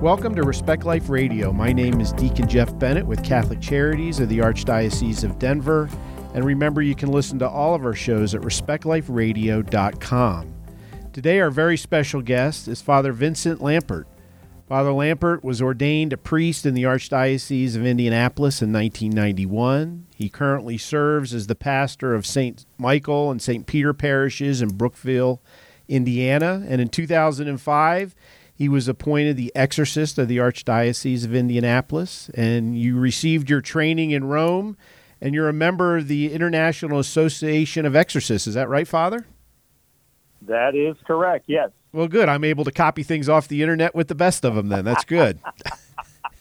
Welcome to Respect Life Radio. My name is Deacon Jeff Bennett with Catholic Charities of the Archdiocese of Denver. And remember, you can listen to all of our shows at respectliferadio.com. Today, our very special guest is Father Vincent Lampert. Father Lampert was ordained a priest in the Archdiocese of Indianapolis in 1991. He currently serves as the pastor of St. Michael and St. Peter parishes in Brookville, Indiana. And in 2005, he was appointed the exorcist of the Archdiocese of Indianapolis. And you received your training in Rome, and you're a member of the International Association of Exorcists. Is that right, Father? That is correct, yes. Well, good. I'm able to copy things off the internet with the best of them. Then that's good.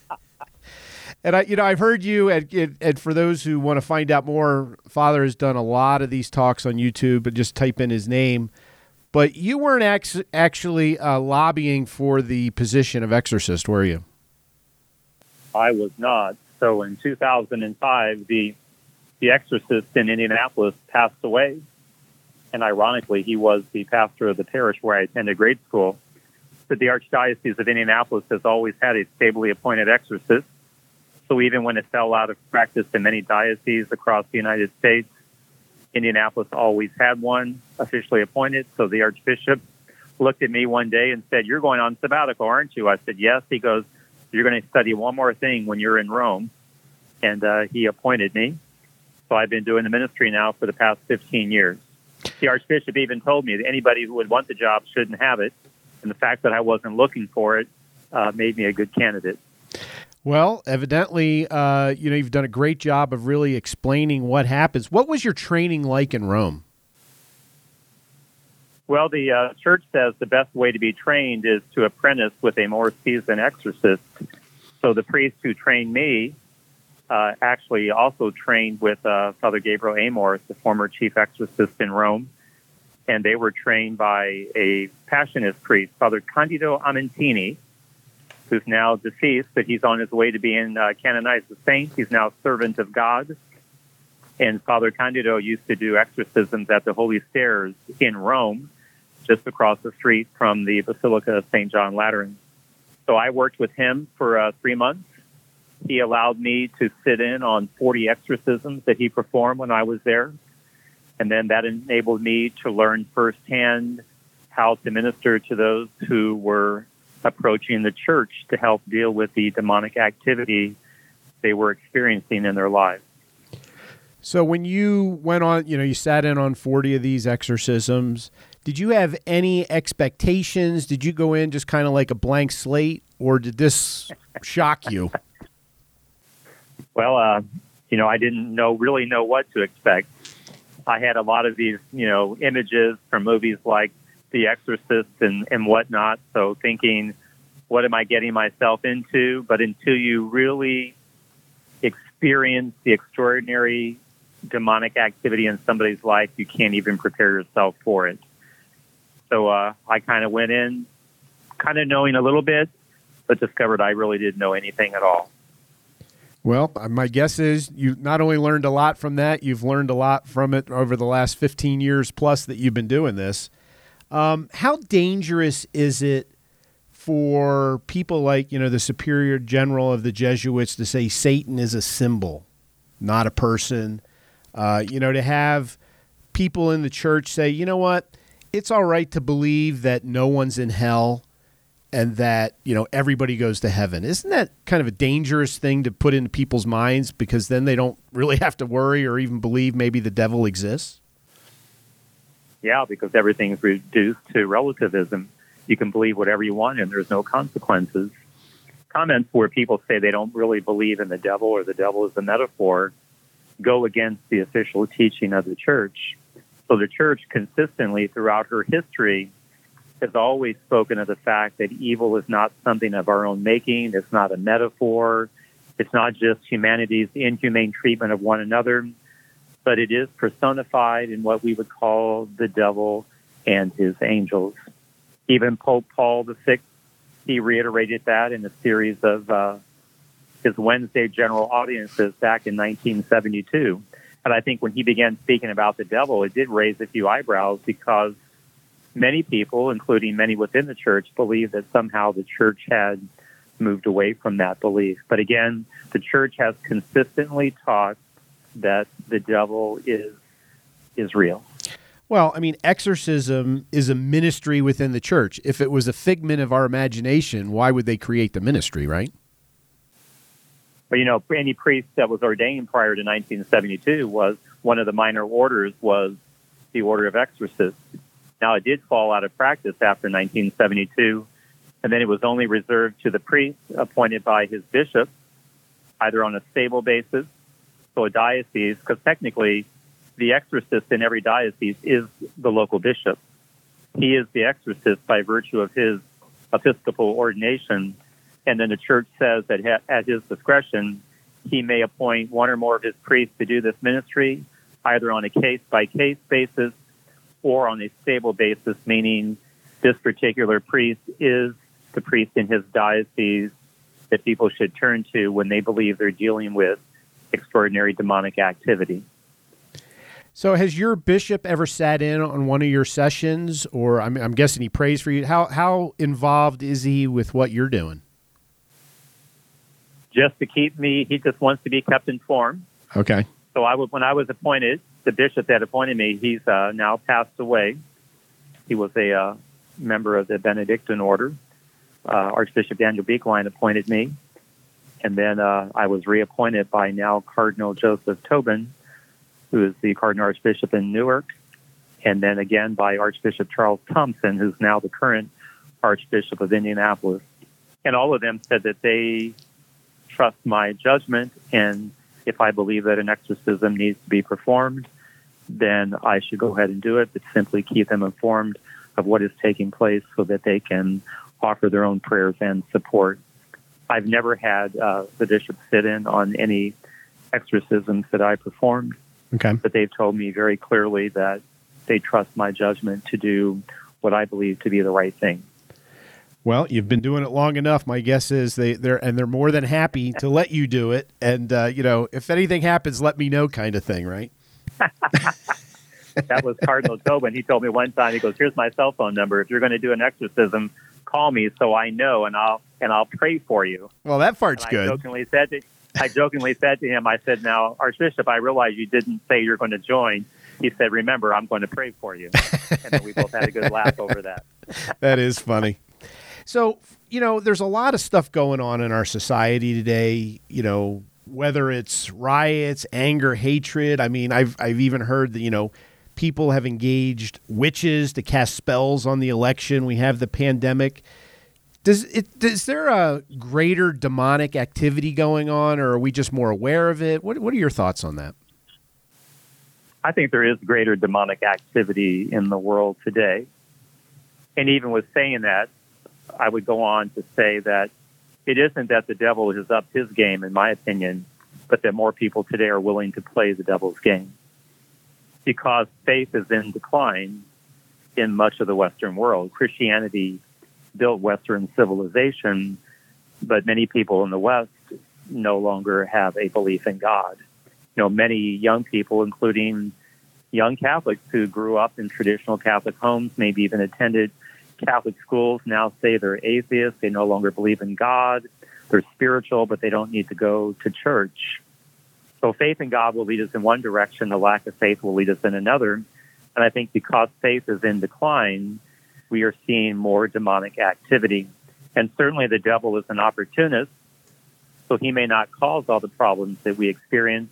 and I, you know, I've heard you, and, and for those who want to find out more, Father has done a lot of these talks on YouTube. But just type in his name. But you weren't ac- actually uh, lobbying for the position of exorcist, were you? I was not. So in 2005, the the exorcist in Indianapolis passed away and ironically, he was the pastor of the parish where I attended grade school. But the Archdiocese of Indianapolis has always had a stably appointed exorcist. So even when it fell out of practice in many dioceses across the United States, Indianapolis always had one officially appointed. So the Archbishop looked at me one day and said, You're going on sabbatical, aren't you? I said, Yes. He goes, You're going to study one more thing when you're in Rome. And uh, he appointed me. So I've been doing the ministry now for the past 15 years the Archbishop even told me that anybody who would want the job shouldn't have it, and the fact that I wasn't looking for it uh, made me a good candidate. Well, evidently, uh, you know you've done a great job of really explaining what happens. What was your training like in Rome? Well, the uh, church says the best way to be trained is to apprentice with a more seasoned exorcist. So the priest who trained me uh, actually also trained with uh, Father Gabriel Amorth, the former chief exorcist in Rome, and they were trained by a Passionist priest, Father Candido Amantini, who's now deceased, but he's on his way to being uh, canonized a saint. He's now servant of God. And Father Candido used to do exorcisms at the Holy Stairs in Rome, just across the street from the Basilica of St. John Lateran. So I worked with him for uh, three months he allowed me to sit in on 40 exorcisms that he performed when I was there. And then that enabled me to learn firsthand how to minister to those who were approaching the church to help deal with the demonic activity they were experiencing in their lives. So when you went on, you know, you sat in on 40 of these exorcisms, did you have any expectations? Did you go in just kind of like a blank slate or did this shock you? Well, uh, you know, I didn't know really know what to expect. I had a lot of these, you know, images from movies like The Exorcist and, and whatnot. So thinking, what am I getting myself into? But until you really experience the extraordinary demonic activity in somebody's life, you can't even prepare yourself for it. So uh, I kind of went in, kind of knowing a little bit, but discovered I really didn't know anything at all. Well, uh, my guess is you not only learned a lot from that, you've learned a lot from it over the last 15 years plus that you've been doing this. Um, how dangerous is it for people like, you know, the superior general of the Jesuits to say Satan is a symbol, not a person? Uh, you know, to have people in the church say, you know what, it's all right to believe that no one's in hell and that you know everybody goes to heaven. Isn't that kind of a dangerous thing to put into people's minds because then they don't really have to worry or even believe maybe the devil exists yeah because everything's reduced to relativism you can believe whatever you want and there's no consequences comments where people say they don't really believe in the devil or the devil is a metaphor go against the official teaching of the church so the church consistently throughout her history has always spoken of the fact that evil is not something of our own making. It's not a metaphor. It's not just humanity's inhumane treatment of one another, but it is personified in what we would call the devil and his angels. Even Pope Paul VI, he reiterated that in a series of uh, his Wednesday general audiences back in 1972. And I think when he began speaking about the devil, it did raise a few eyebrows because many people, including many within the church, believe that somehow the church had moved away from that belief. But again, the church has consistently taught that the devil is is real. Well, I mean, exorcism is a ministry within the church. If it was a figment of our imagination, why would they create the ministry, right? But you know, any priest that was ordained prior to 1972 was one of the minor orders was the Order of Exorcists. Now, it did fall out of practice after 1972, and then it was only reserved to the priest appointed by his bishop, either on a stable basis, so a diocese, because technically the exorcist in every diocese is the local bishop. He is the exorcist by virtue of his episcopal ordination, and then the church says that at his discretion, he may appoint one or more of his priests to do this ministry, either on a case by case basis or on a stable basis, meaning this particular priest is the priest in his diocese that people should turn to when they believe they're dealing with extraordinary demonic activity. So, has your bishop ever sat in on one of your sessions, or I'm, I'm guessing he prays for you? How how involved is he with what you're doing? Just to keep me, he just wants to be kept informed. Okay. So I was when I was appointed, the bishop that appointed me, he's uh, now passed away. He was a uh, member of the Benedictine order. Uh, Archbishop Daniel Buechlein appointed me, and then uh, I was reappointed by now Cardinal Joseph Tobin, who is the Cardinal Archbishop in Newark, and then again by Archbishop Charles Thompson, who's now the current Archbishop of Indianapolis. And all of them said that they trust my judgment, and if I believe that an exorcism needs to be performed, then I should go ahead and do it, but simply keep them informed of what is taking place so that they can offer their own prayers and support. I've never had uh, the bishop sit in on any exorcisms that I performed. Okay. But they've told me very clearly that they trust my judgment to do what I believe to be the right thing. Well, you've been doing it long enough. My guess is they they're and they're more than happy to let you do it. And uh, you know, if anything happens, let me know, kind of thing, right? that was Cardinal Tobin. He told me one time. He goes, "Here's my cell phone number. If you're going to do an exorcism, call me so I know, and I'll and I'll pray for you." Well, that part's and good. I jokingly said to, I jokingly said to him, I said, "Now, Archbishop, I realize you didn't say you're going to join." He said, "Remember, I'm going to pray for you." and then we both had a good laugh over that. that is funny. So, you know, there's a lot of stuff going on in our society today, you know, whether it's riots, anger, hatred. I mean, I've I've even heard that, you know, people have engaged witches to cast spells on the election. We have the pandemic. Does it is there a greater demonic activity going on or are we just more aware of it? What what are your thoughts on that? I think there is greater demonic activity in the world today. And even with saying that, I would go on to say that it isn't that the devil has upped his game, in my opinion, but that more people today are willing to play the devil's game. Because faith is in decline in much of the Western world. Christianity built Western civilization, but many people in the West no longer have a belief in God. You know, many young people, including young Catholics who grew up in traditional Catholic homes, maybe even attended Catholic schools now say they're atheists. They no longer believe in God. They're spiritual, but they don't need to go to church. So faith in God will lead us in one direction. The lack of faith will lead us in another. And I think because faith is in decline, we are seeing more demonic activity. And certainly the devil is an opportunist. So he may not cause all the problems that we experience,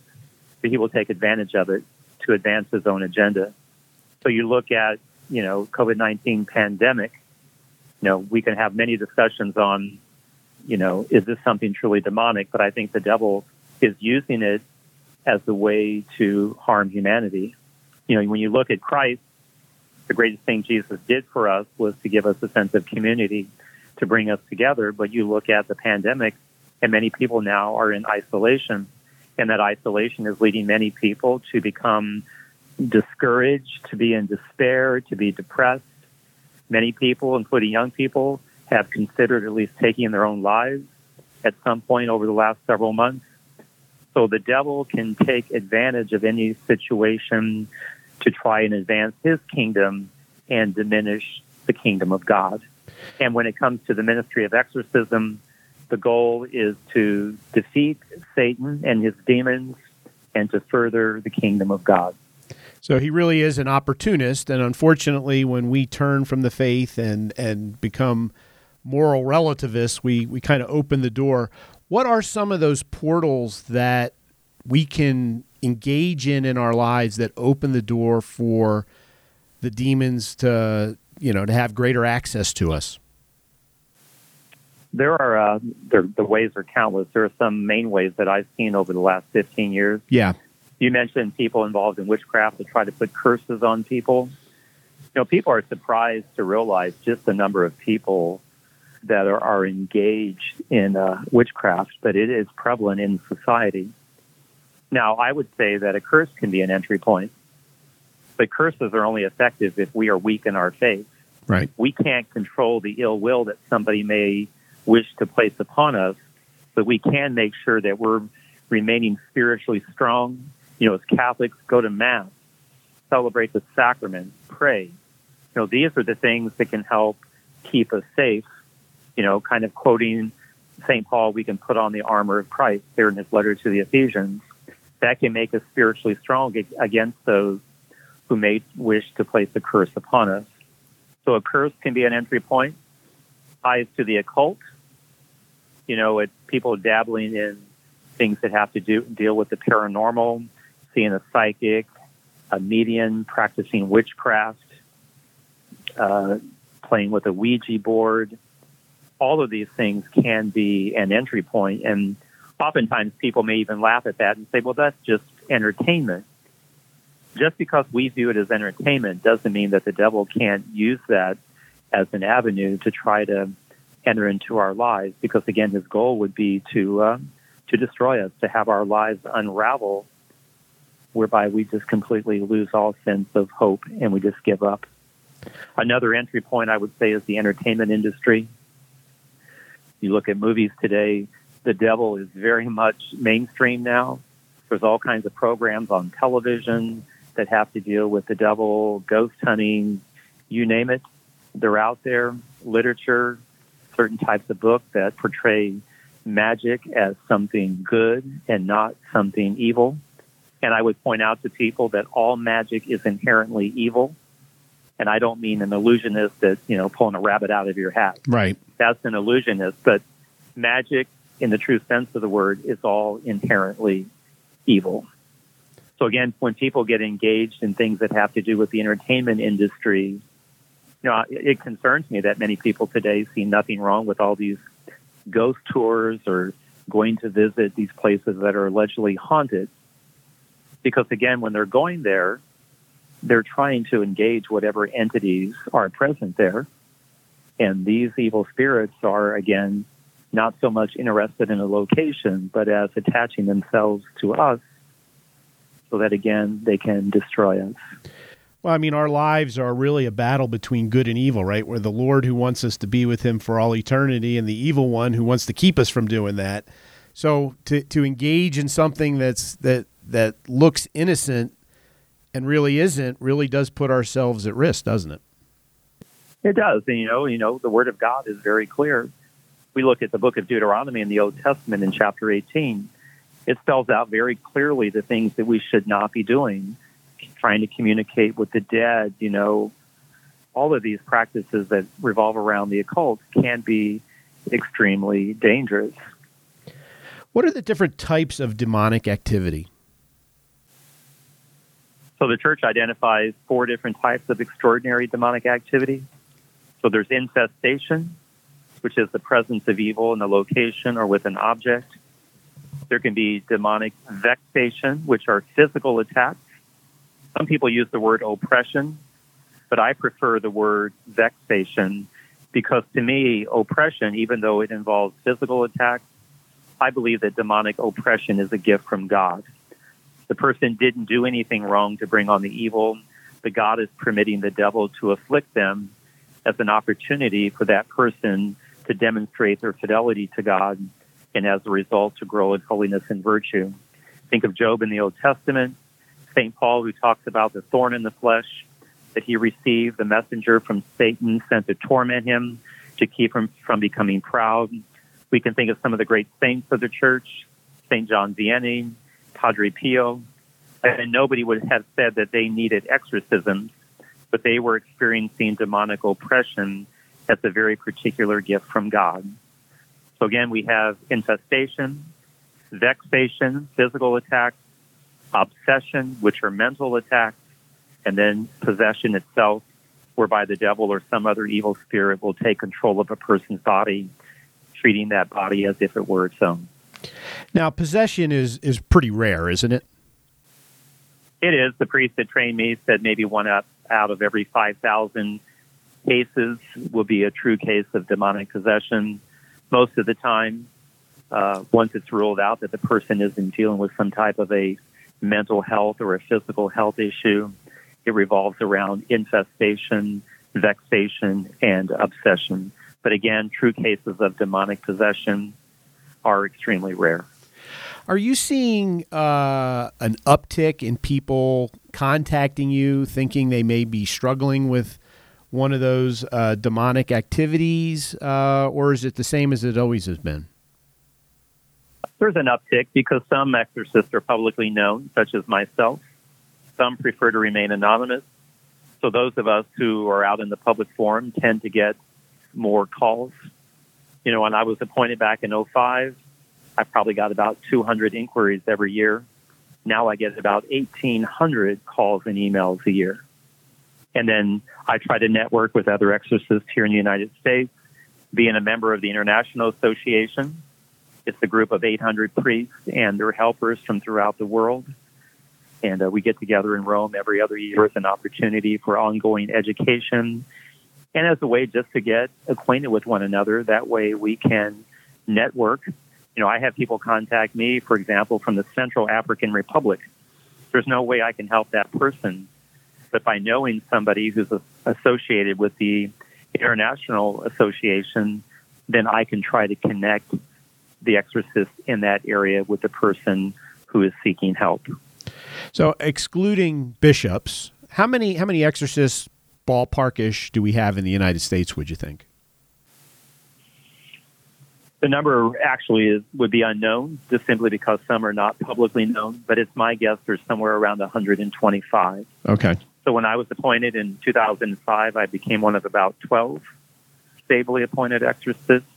but he will take advantage of it to advance his own agenda. So you look at you know, COVID-19 pandemic, you know, we can have many discussions on, you know, is this something truly demonic? But I think the devil is using it as the way to harm humanity. You know, when you look at Christ, the greatest thing Jesus did for us was to give us a sense of community, to bring us together. But you look at the pandemic, and many people now are in isolation. And that isolation is leading many people to become discouraged, to be in despair, to be depressed. Many people, including young people, have considered at least taking their own lives at some point over the last several months. So the devil can take advantage of any situation to try and advance his kingdom and diminish the kingdom of God. And when it comes to the ministry of exorcism, The goal is to defeat Satan and his demons and to further the kingdom of God. So he really is an opportunist, and unfortunately, when we turn from the faith and and become moral relativists, we we kind of open the door. What are some of those portals that we can engage in in our lives that open the door for the demons to you know to have greater access to us? There are uh, there, the ways are countless. There are some main ways that I've seen over the last 15 years. Yeah. You mentioned people involved in witchcraft to try to put curses on people. You know, people are surprised to realize just the number of people that are, are engaged in uh, witchcraft, but it is prevalent in society. Now, I would say that a curse can be an entry point, but curses are only effective if we are weak in our faith. Right. We can't control the ill will that somebody may wish to place upon us, but we can make sure that we're remaining spiritually strong. You know, as Catholics, go to Mass, celebrate the sacrament, pray. You know, these are the things that can help keep us safe. You know, kind of quoting St. Paul, we can put on the armor of Christ here in his letter to the Ephesians. That can make us spiritually strong against those who may wish to place a curse upon us. So a curse can be an entry point, ties to the occult, you know, people dabbling in things that have to do deal with the paranormal, seeing a psychic, a medium, practicing witchcraft, uh, playing with a Ouija board. All of these things can be an entry point, and oftentimes people may even laugh at that and say, "Well, that's just entertainment." Just because we view it as entertainment doesn't mean that the devil can't use that as an avenue to try to enter into our lives. Because again his goal would be to uh, to destroy us to have our lives unravel whereby we just completely lose all sense of hope and we just give up. Another entry point i would say is the entertainment industry you look at movies today the devil is very much mainstream now there's all kinds of programs on television that have to deal with the devil ghost hunting you name it they're out there literature certain types of books that portray magic as something good and not something evil. And I would point out to people that all magic is inherently evil. And I don't mean an illusionist that, you know, pulling a rabbit out of your hat. Right. That's an illusionist. But magic, in the true sense of the word, is all inherently evil. So again, when people get engaged in things that have to do with the entertainment industry, you know, it concerns me that many people today see nothing wrong with all these ghost tours or going to visit these places that are allegedly haunted. Because again, when they're going there, they're trying to engage whatever entities are present there. And these evil spirits are, again, not so much interested in a location, but as attaching themselves to us so that, again, they can destroy us. Well, I mean, our lives are really a battle between good and evil, right? Where the Lord who wants us to be with Him for all eternity, and the evil one who wants to keep us from doing that. So to to engage in something that's that that looks innocent and really isn't really does put ourselves at risk, doesn't it? It does, and you know, you know, the Word of God is very clear. We look at the book of Deuteronomy in the Old Testament in chapter 18. It spells out very clearly the things that we should not be doing trying to communicate with the dead, you know, all of these practices that revolve around the occult can be extremely dangerous. What are the different types of demonic activity? So the church identifies four different types of extraordinary demonic activity. So there's infestation, which is the presence of evil in a location or with an object. There can be demonic vexation, which are physical attacks some people use the word oppression, but I prefer the word vexation because to me, oppression, even though it involves physical attacks, I believe that demonic oppression is a gift from God. The person didn't do anything wrong to bring on the evil, but God is permitting the devil to afflict them as an opportunity for that person to demonstrate their fidelity to God and as a result to grow in holiness and virtue. Think of Job in the Old Testament. St. Paul, who talks about the thorn in the flesh that he received, the messenger from Satan sent to torment him, to keep him from becoming proud. We can think of some of the great saints of the church, St. John Vianney, Padre Pio, and nobody would have said that they needed exorcisms, but they were experiencing demonic oppression as a very particular gift from God. So again, we have infestation, vexation, physical attacks, obsession, which are mental attacks, and then possession itself, whereby the devil or some other evil spirit will take control of a person's body, treating that body as if it were its own. Now, possession is is pretty rare, isn't it? It is. The priest that trained me said maybe one out, out of every 5,000 cases will be a true case of demonic possession. Most of the time, uh, once it's ruled out that the person isn't dealing with some type of a mental health or a physical health issue, it revolves around infestation, vexation, and obsession. But again, true cases of demonic possession are extremely rare. Are you seeing uh, an uptick in people contacting you, thinking they may be struggling with one of those uh, demonic activities, uh, or is it the same as it always has been? There's an uptick because some exorcists are publicly known, such as myself. Some prefer to remain anonymous. So those of us who are out in the public forum tend to get more calls. You know, when I was appointed back in 05, I probably got about 200 inquiries every year. Now I get about 1,800 calls and emails a year. And then I try to network with other exorcists here in the United States, being a member of the International Association. It's a group of 800 priests and their helpers from throughout the world. And uh, we get together in Rome every other year as an opportunity for ongoing education and as a way just to get acquainted with one another. That way we can network you know, I have people contact me, for example, from the Central African Republic. There's no way I can help that person, but by knowing somebody who's associated with the International Association, then I can try to connect the exorcist in that area with the person who is seeking help. So, excluding bishops, how many how many exorcists ballparkish do we have in the United States? Would you think? The number actually is, would be unknown, just simply because some are not publicly known. But it's my guess there's somewhere around 125. Okay. So when I was appointed in 2005, I became one of about 12 stably appointed exorcists,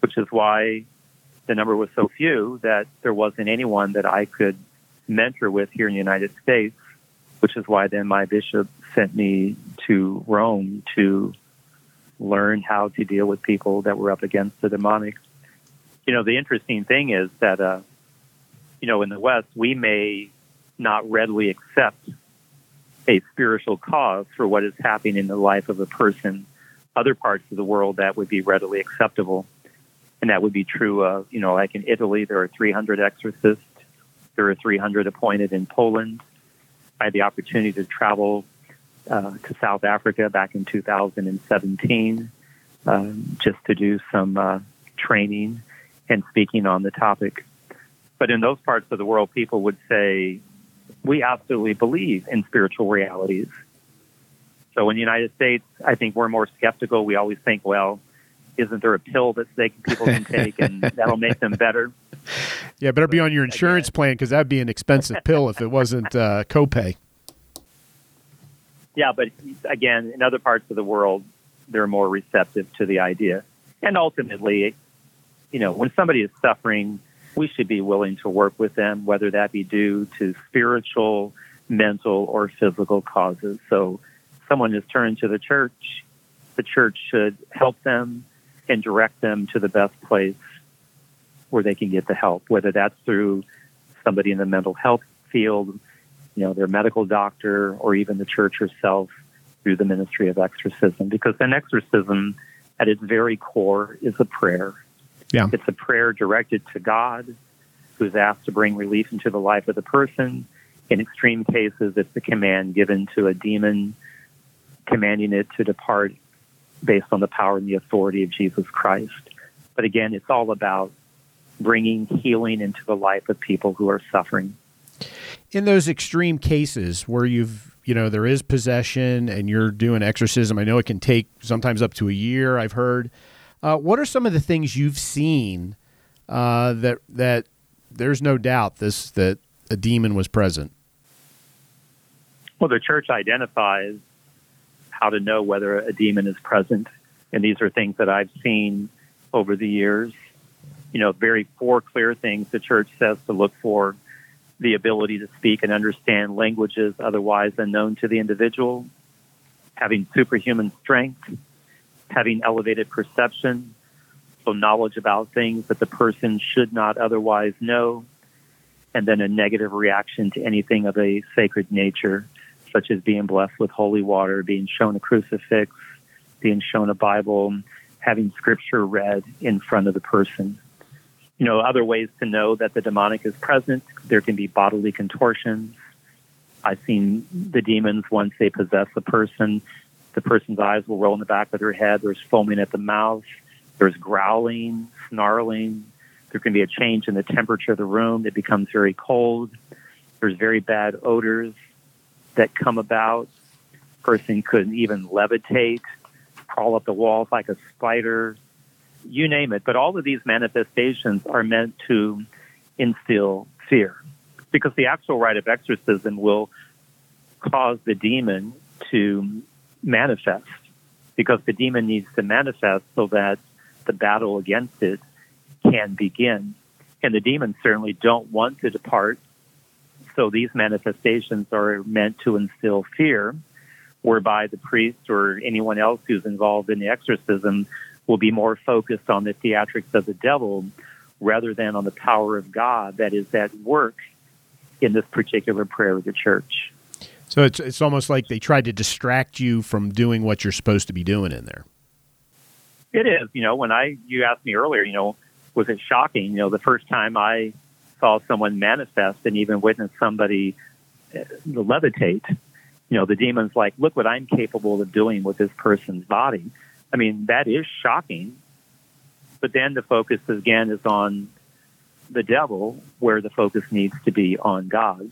which is why the number was so few that there wasn't anyone that I could mentor with here in the United States, which is why then my bishop sent me to Rome to learn how to deal with people that were up against the demonic you know, the interesting thing is that, uh, you know, in the West, we may not readily accept a spiritual cause for what is happening in the life of a person. Other parts of the world, that would be readily acceptable. And that would be true of, you know, like in Italy, there are 300 exorcists. There are 300 appointed in Poland. I had the opportunity to travel uh, to South Africa back in 2017 um, just to do some uh, training and speaking on the topic. But in those parts of the world, people would say, we absolutely believe in spiritual realities. So in the United States, I think we're more skeptical. We always think, well, isn't there a pill that they, people can take and that'll make them better? Yeah, better be on your insurance plan because that'd be an expensive pill if it wasn't uh, copay. Yeah, but again, in other parts of the world, they're more receptive to the idea. And ultimately, you know, when somebody is suffering, we should be willing to work with them, whether that be due to spiritual, mental, or physical causes. So, someone has turned to the church, the church should help them and direct them to the best place where they can get the help, whether that's through somebody in the mental health field, you know, their medical doctor, or even the church herself through the ministry of exorcism. Because an exorcism, at its very core, is a prayer. Yeah. It's a prayer directed to God who's asked to bring relief into the life of the person. In extreme cases, it's a command given to a demon, commanding it to depart based on the power and the authority of Jesus Christ. But again, it's all about bringing healing into the life of people who are suffering. In those extreme cases where you've, you know, there is possession and you're doing exorcism, I know it can take sometimes up to a year, I've heard. Uh, what are some of the things you've seen uh, that that there's no doubt this that a demon was present? Well, the church identifies how to know whether a demon is present, and these are things that I've seen over the years. You know, very four clear things the church says to look for the ability to speak and understand languages otherwise unknown to the individual, having superhuman strength, having elevated perception, so knowledge about things that the person should not otherwise know, and then a negative reaction to anything of a sacred nature, such as being blessed with holy water, being shown a crucifix, being shown a Bible, having scripture read in front of the person. You know, other ways to know that the demonic is present, there can be bodily contortions. I've seen the demons once they possess a person, the person's eyes will roll in the back of their head, there's foaming at the mouth, there's growling, snarling. There can be a change in the temperature of the room. It becomes very cold. There's very bad odors that come about. Person could even levitate, crawl up the walls like a spider, you name it. But all of these manifestations are meant to instill fear because the actual rite of exorcism will cause the demon to manifest because the demon needs to manifest so that the battle against it can begin. And the demons certainly don't want to depart. So these manifestations are meant to instill fear, whereby the priest or anyone else who's involved in the exorcism will be more focused on the theatrics of the devil rather than on the power of God that is at work in this particular prayer of the church. So it's it's almost like they tried to distract you from doing what you're supposed to be doing in there. It is. You know, when I you asked me earlier, you know, was it shocking? You know, the first time I saw someone manifest and even witnessed somebody uh, levitate, you know, the demon's like, look what I'm capable of doing with this person's body. I mean, that is shocking. But then the focus again is on the devil, where the focus needs to be on God.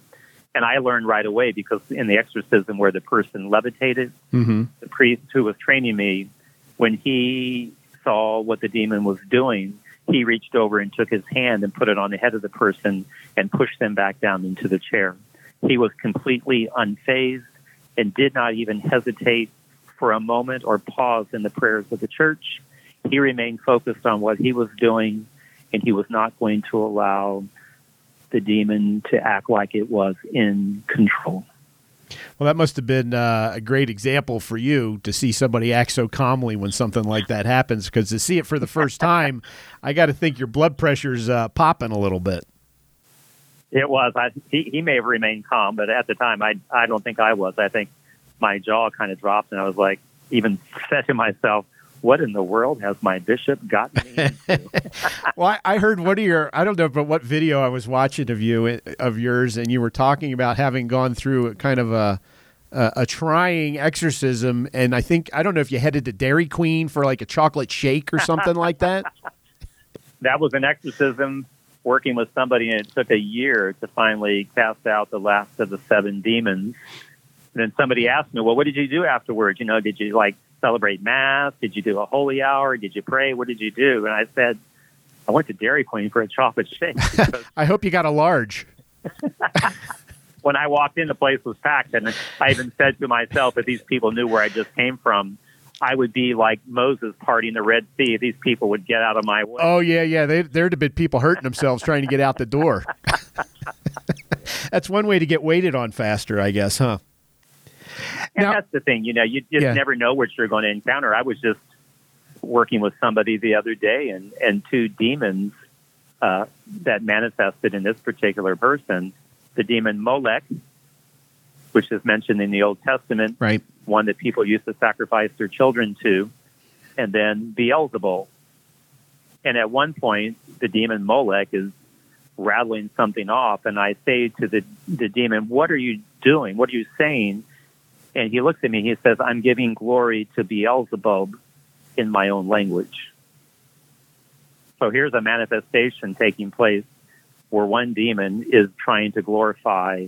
And I learned right away because in the exorcism where the person levitated, mm-hmm. the priest who was training me when he saw what the demon was doing, he reached over and took his hand and put it on the head of the person and pushed them back down into the chair. He was completely unfazed and did not even hesitate for a moment or pause in the prayers of the church. He remained focused on what he was doing, and he was not going to allow the demon to act like it was in control. Well, that must have been uh, a great example for you to see somebody act so calmly when something like that happens. Because to see it for the first time, I got to think your blood pressure's uh, popping a little bit. It was. I, he, he may have remained calm, but at the time, I I don't think I was. I think my jaw kind of dropped, and I was like, even said to myself, what in the world has my bishop gotten me into? well, I, I, heard one of your, I don't know, but what video I was watching of you, eh, of yours, and you were talking about having gone through a kind of a, a, a trying exorcism. And I think, I don't know if you headed to Dairy Queen for like a chocolate shake or something like that. That was an exorcism working with somebody, and it took a year to finally cast out the last of the seven demons. And then somebody asked me, well, what did you do afterwards? You know, did you like celebrate mass? Did you do a holy hour? Did you pray? What did you do? And I said, I went to Dairy Queen for a chocolate shake. I hope you got a large. when I walked in, the place was packed, and I even said to myself, if these people knew where I just came from, I would be like Moses parting the Red Sea. These people would get out of my way. Oh yeah, yeah. They, there'd have been people hurting themselves trying to get out the door. That's one way to get waited on faster, I guess, huh? And now, that's the thing, you know, you just yeah. never know what you're going to encounter. I was just working with somebody the other day, and and two demons uh, that manifested in this particular person, the demon Molech, which is mentioned in the Old Testament, right? One that people used to sacrifice their children to, and then Beelzebul. And at one point, the demon Molech is rattling something off, and I say to the the demon, "What are you doing? What are you saying?" And he looks at me, he says, I'm giving glory to Beelzebub in my own language. So here's a manifestation taking place where one demon is trying to glorify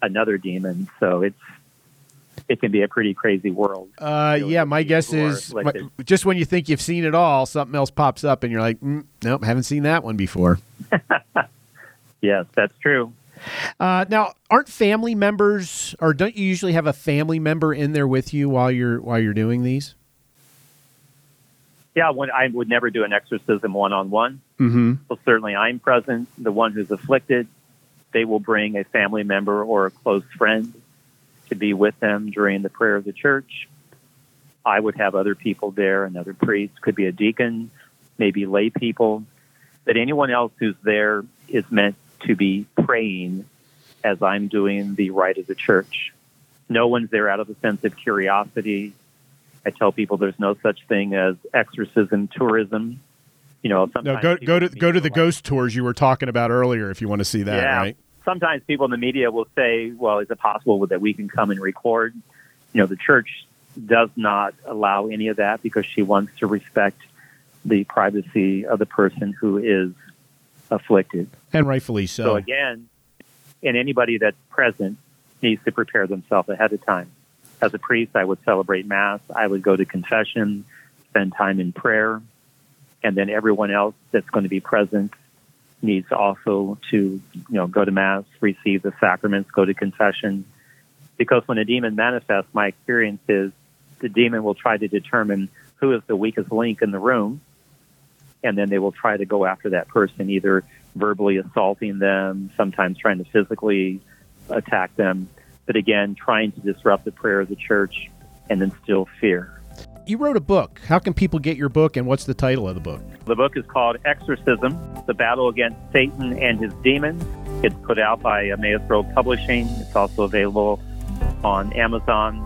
another demon. So it's it can be a pretty crazy world. Uh, yeah, my guess is my- just when you think you've seen it all, something else pops up, and you're like, mm, nope, haven't seen that one before. Yes, that's true. Uh, now, aren't family members, or don't you usually have a family member in there with you while you're while you're doing these? Yeah, when I would never do an exorcism one on one. Well, certainly I'm present. The one who's afflicted, they will bring a family member or a close friend to be with them during the prayer of the church. I would have other people there, another priest, could be a deacon, maybe lay people. But anyone else who's there is meant to be praying as I'm doing the rite of the church. No one's there out of a sense of curiosity. I tell people there's no such thing as exorcism tourism. You know, No, go go to the go to the will ghost tours you were talking about earlier if you want to see that, Yeah. right? sometimes people in the media will say, well, is it possible that we can come and record? You know, the church does not allow any of that because she wants to respect the privacy of the person who is afflicted. And rightfully so. So again, and anybody that's present needs to prepare themselves ahead of time. As a priest, I would celebrate Mass. I would go to confession, spend time in prayer, and then everyone else that's going to be present needs also to, you know, go to Mass, receive the sacraments, go to confession. Because when a demon manifests, my experience is the demon will try to determine who is the weakest link in the room, and then they will try to go after that person, either verbally assaulting them, sometimes trying to physically attack them, but again, trying to disrupt the prayer of the church and instill fear. you wrote a book. How can people get your book, and what's the title of the book? The book is called Exorcism The Battle Against Satan and His Demons. It's put out by Emmaus Road Publishing. It's also available on Amazon